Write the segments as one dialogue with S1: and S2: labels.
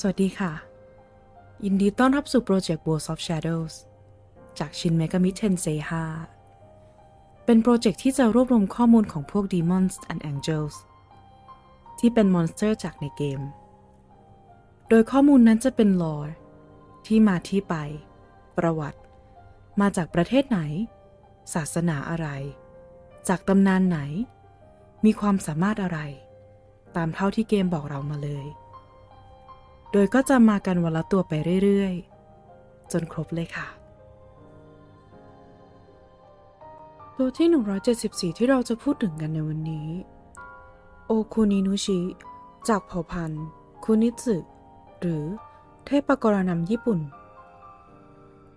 S1: สวัสดีค่ะ ยินดีต้อนรับสู่โปรเจกต์ World of Shadows จาก Shin Megami Tensei 5เป็นโปรเจกต์ที่จะรวบรวมข้อมูลของพวก Demons and Angels ที่เป็นมอนสเตอร์จากในเกม โดยข้อมูลนั้นจะเป็น lore ที่มาที่ไป ประวัติ มาจากประเทศไหน ศาสนาอะไร จากตำนานไหน มีความสามารถอะไร ตามเท่าที่เกมบอกเรามาเลย โดยก็จะมากันวันละตัวไปเรื่อยๆ จนครบเลยค่ะ ตัวที่ 174 ที่เราจะพูดถึงกันในวันนี้ โอคุนินุชิ จากเผ่าพันธุ์ คุนิสึหรือเทพกรนำญี่ปุ่น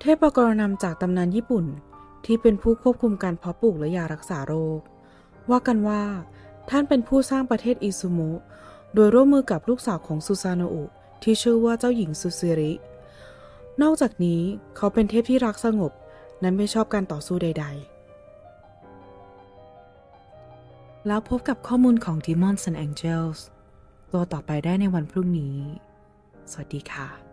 S1: เทพกรนำจากตำนานญี่ปุ่นที่เป็นผู้ควบคุมการเพาะปลูกและยารักษาโรค ว่ากันว่าท่านเป็นผู้สร้างประเทศอิซุมุ โดยร่วมมือกับลูกสาวของซูซาโนอุ ที่ชื่อว่าเจ้าหญิงซูซิริ นอกจากนี้เขาเป็นเทพที่รักสงบนั้นไม่ชอบการต่อสู้ใด ๆ แล้วพบกับข้อมูลของ Demons and Angels ตัวต่อไปได้ในวันพรุ่งนี้ สวัสดีค่ะ